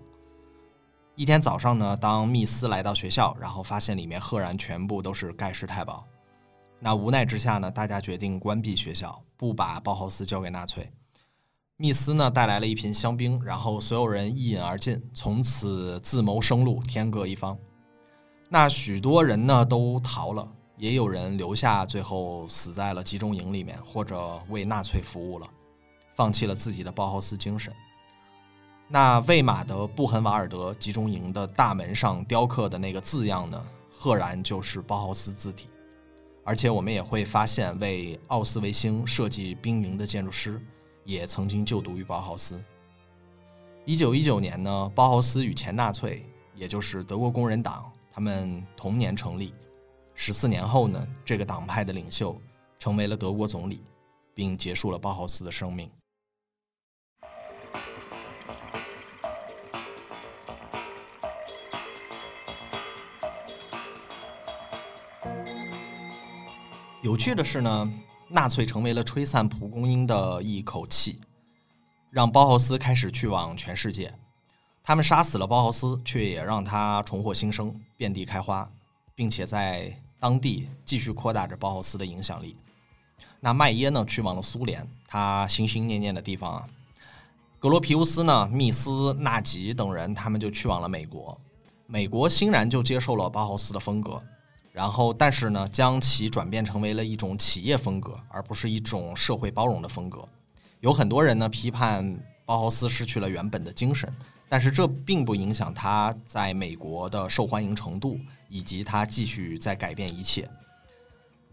一天早上呢，当密斯来到学校，然后发现里面赫然全部都是盖世太保。那无奈之下呢，大家决定关闭学校，不把包豪斯交给纳粹。密斯呢带来了一瓶香槟，然后所有人一饮而尽，从此自谋生路，天各一方。那许多人呢都逃了，也有人留下，最后死在了集中营里面，或者为纳粹服务了，放弃了自己的包豪斯精神。那魏玛的布痕瓦尔德集中营的大门上雕刻的那个字样呢，赫然就是包豪斯字体，而且我们也会发现，为奥斯维辛设计兵营的建筑师也曾经就读于包豪斯。一九一九年呢，包豪斯与前纳粹，也就是德国工人党，他们同年成立。十四年后呢，这个党派的领袖成为了德国总理，并结束了包豪斯的生命。有趣的是呢，纳粹成为了吹散蒲公英的一口气，让包豪斯开始去往全世界。他们杀死了包豪斯，却也让他重获新生，遍地开花，并且在当地继续扩大着包豪斯的影响力。那麦耶呢，去往了苏联，他心心念念的地方啊。格罗皮乌斯呢，密斯、纳吉等人，他们就去往了美国。美国欣然就接受了包豪斯的风格。然后，但是呢，将其转变成为了一种企业风格，而不是一种社会包容的风格。有很多人呢批判包豪斯失去了原本的精神，但是这并不影响他在美国的受欢迎程度，以及他继续在改变一切。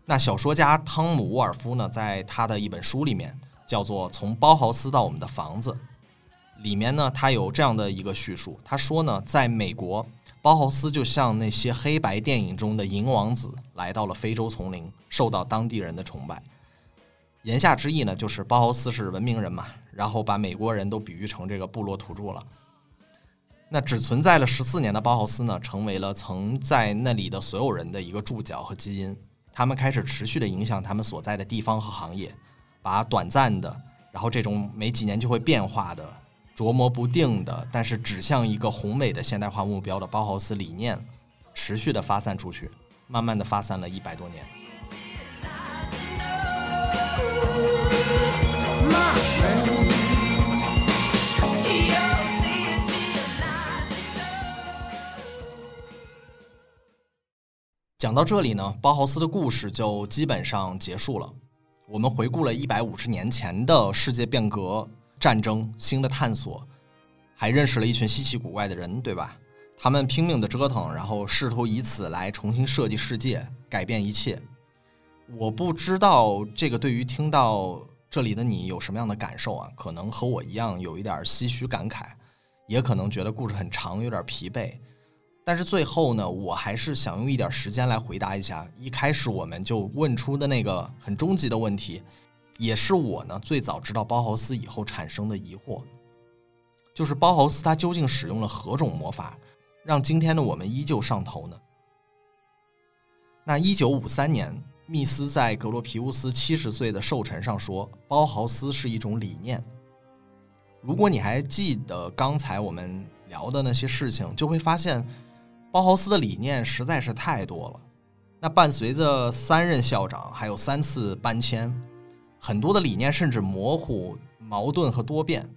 那小说家汤姆·沃尔夫呢，在他的一本书里面叫做《从包豪斯到我们的房子》，里面呢，他有这样的一个叙述，他说呢，在美国，包豪斯就像那些黑白电影中的银王子，来到了非洲丛林，受到当地人的崇拜。言下之意呢，就是包豪斯是文明人嘛，然后把美国人都比喻成这个部落土著了。那只存在了十四年的包豪斯呢，成为了曾在那里的所有人的一个注脚和基因。他们开始持续的影响他们所在的地方和行业，把短暂的，然后这种没几年就会变化的、琢磨不定的，但是指向一个宏伟的现代化目标的包豪斯理念，持续的发散出去，慢慢的发散了一百多年。讲到这里呢，包豪斯的故事就基本上结束了。我们回顾了一百五十年前的世界变革、战争、新的探索，还认识了一群稀奇古怪的人，对吧？他们拼命的折腾，然后试图以此来重新设计世界，改变一切。我不知道这个对于听到这里的你有什么样的感受啊？可能和我一样有一点唏嘘感慨，也可能觉得故事很长，有点疲惫。但是最后呢，我还是想用一点时间来回答一下一开始我们就问出的那个很终极的问题，也是我呢最早知道包豪斯以后产生的疑惑，就是包豪斯他究竟使用了何种魔法，让今天的我们依旧上头呢？那一九五三年，密斯在格罗皮乌斯七十岁的寿辰上说，包豪斯是一种理念。如果你还记得刚才我们聊的那些事情，就会发现。包豪斯的理念实在是太多了，那伴随着三任校长，还有三次搬迁，很多的理念甚至模糊、矛盾和多变。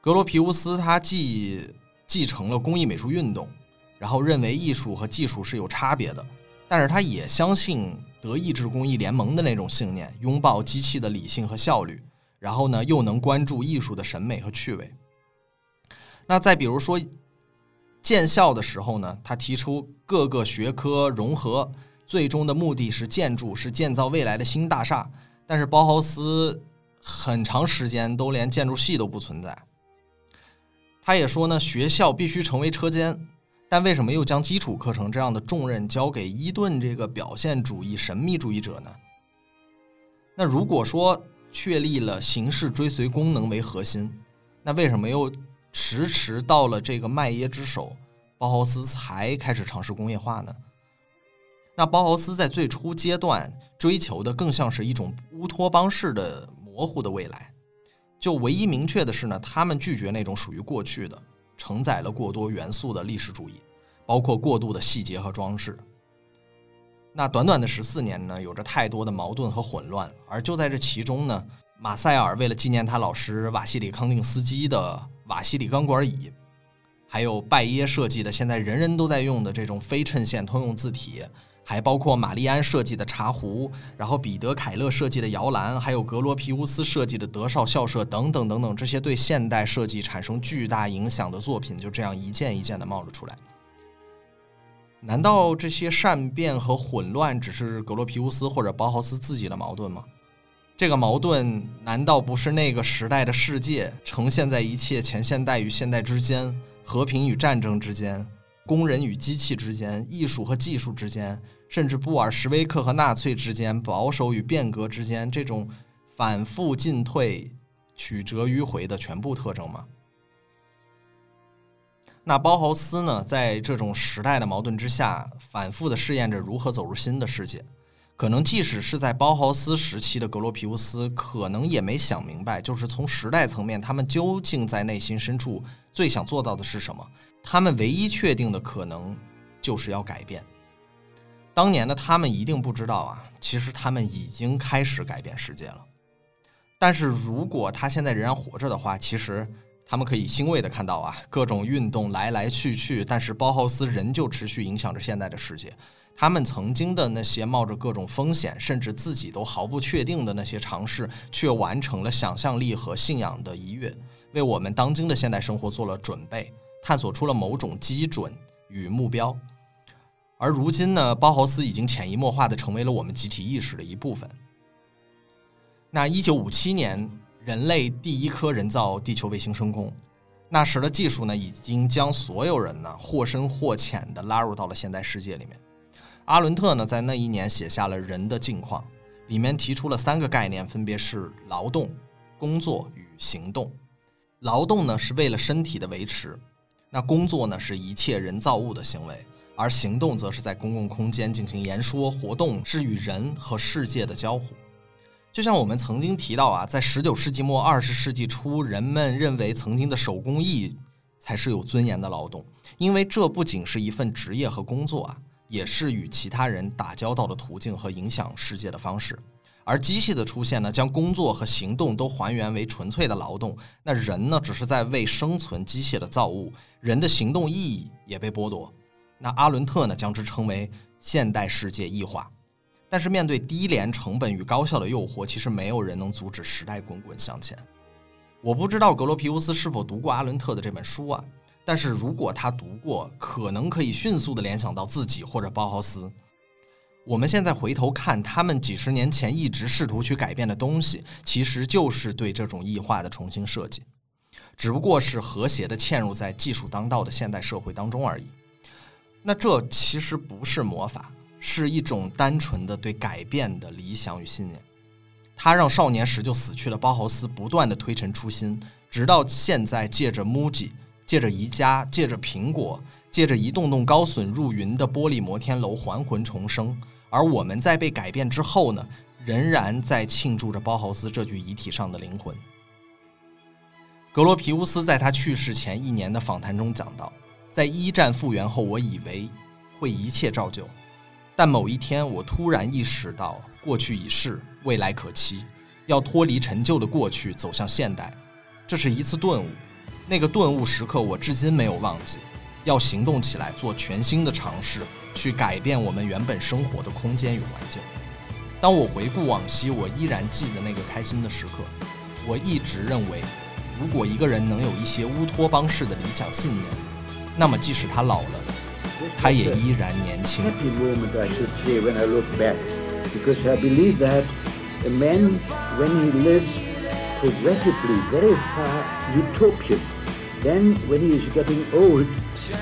格罗皮乌斯他既继承了工艺美术运动，然后认为艺术和技术是有差别的，但是他也相信德意志工艺联盟的那种信念，拥抱机器的理性和效率，然后呢又能关注艺术的审美和趣味。那再比如说。建校的时候呢，他提出各个学科融合，最终的目的是建筑，是建造未来的新大厦。但是包豪斯很长时间都连建筑系都不存在。他也说呢，学校必须成为车间，但为什么又将基础课程这样的重任交给伊顿这个表现主义神秘主义者呢？那如果说确立了形式追随功能为核心，那为什么又？迟迟到了这个麦耶之手，包豪斯才开始尝试工业化呢。那包豪斯在最初阶段追求的更像是一种乌托邦式的模糊的未来。就唯一明确的是呢，他们拒绝那种属于过去的、承载了过多元素的历史主义，包括过度的细节和装饰。那短短的十四年呢，有着太多的矛盾和混乱。而就在这其中呢，马塞尔为了纪念他老师瓦西里康定斯基的。瓦西里钢管椅，还有拜耶设计的现在人人都在用的这种非衬线通用字体，还包括玛丽安设计的茶壶，然后彼得凯勒设计的摇篮，还有格罗皮乌斯设计的德绍校舍等等等等，这些对现代设计产生巨大影响的作品，就这样一件一件的冒了出来。难道这些善变和混乱只是格罗皮乌斯或者包豪斯自己的矛盾吗？这个矛盾难道不是那个时代的世界呈现在一切前现代与现代之间、和平与战争之间、工人与机器之间、艺术和技术之间，甚至布尔什维克和纳粹之间、保守与变革之间这种反复进退、曲折迂回的全部特征吗？那包豪斯呢？在这种时代的矛盾之下，反复的试验着如何走入新的世界。可能即使是在包豪斯时期的格罗皮乌斯，可能也没想明白，就是从时代层面，他们究竟在内心深处最想做到的是什么？他们唯一确定的可能，就是要改变。当年的他们一定不知道啊，其实他们已经开始改变世界了。但是如果他现在仍然活着的话，其实他们可以欣慰地看到啊，各种运动来来去去，但是包豪斯仍旧持续影响着现在的世界。他们曾经的那些冒着各种风险，甚至自己都毫不确定的那些尝试，却完成了想象力和信仰的一跃，为我们当今的现代生活做了准备，探索出了某种基准与目标。而如今呢，包豪斯已经潜移默化地成为了我们集体意识的一部分。那一九五七年。人类第一颗人造地球卫星升空，那时的技术呢，已经将所有人呢或深或浅的拉入到了现代世界里面。阿伦特呢，在那一年写下了《人的境况》，里面提出了三个概念，分别是劳动、工作与行动。劳动呢，是为了身体的维持；那工作呢，是一切人造物的行为；而行动则是在公共空间进行言说活动，是与人和世界的交互。就像我们曾经提到啊，在十九世纪末二十世纪初，人们认为曾经的手工艺才是有尊严的劳动，因为这不仅是一份职业和工作啊，也是与其他人打交道的途径和影响世界的方式。而机器的出现呢，将工作和行动都还原为纯粹的劳动，那人呢，只是在为生存机械的造物，人的行动意义也被剥夺。那阿伦特呢，将之称为现代世界异化。但是面对低廉成本与高效的诱惑，其实没有人能阻止时代滚滚向前。我不知道格罗皮乌斯是否读过阿伦特的这本书啊？但是如果他读过，可能可以迅速的联想到自己或者包豪斯。我们现在回头看，他们几十年前一直试图去改变的东西，其实就是对这种异化的重新设计，只不过是和谐的嵌入在技术当道的现代社会当中而已。那这其实不是魔法。是一种单纯的对改变的理想与信念，它让少年时就死去的包豪斯不断的推陈出新，直到现在借着 MUJI，借着宜家，借着苹果，借着一栋栋高耸入云的玻璃摩天楼还魂重生。而我们在被改变之后呢，仍然在庆祝着包豪斯这具遗体上的灵魂。格罗皮乌斯在他去世前一年的访谈中讲到，在一战复原后，我以为会一切照旧。但某一天，我突然意识到，过去已逝，未来可期，要脱离陈旧的过去，走向现代，这是一次顿悟。那个顿悟时刻，我至今没有忘记。要行动起来，做全新的尝试，去改变我们原本生活的空间与环境。当我回顾往昔，我依然记得那个开心的时刻。我一直认为，如果一个人能有一些乌托邦式的理想信念，那么即使他老了。他也依然年轻。Then when he lives progressively very far utopian, then when he is getting old,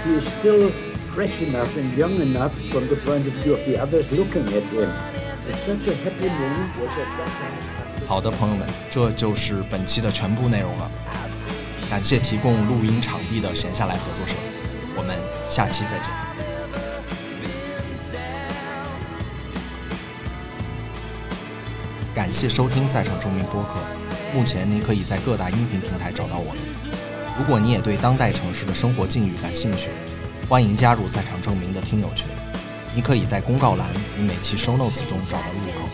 he is still fresh enough and young enough from the point of view of the others looking at him. It's such a happy moment was at that time. 好的，朋友们，这就是本期的全部内容了。感谢提供录音场地的闲下来合作社，我们下期再见。感谢收听《在场证明》播客。目前您可以在各大音频平台找到我们。如果你也对当代城市的生活境遇感兴趣，欢迎加入《在场证明》的听友群。你可以在公告栏与每期 show notes 中找到入口。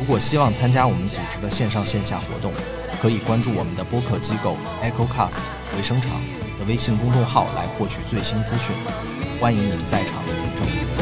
如果希望参加我们组织的线上线下活动，可以关注我们的播客机构 EchoCast 回声场的微信公众号来获取最新资讯。欢迎你在场证明。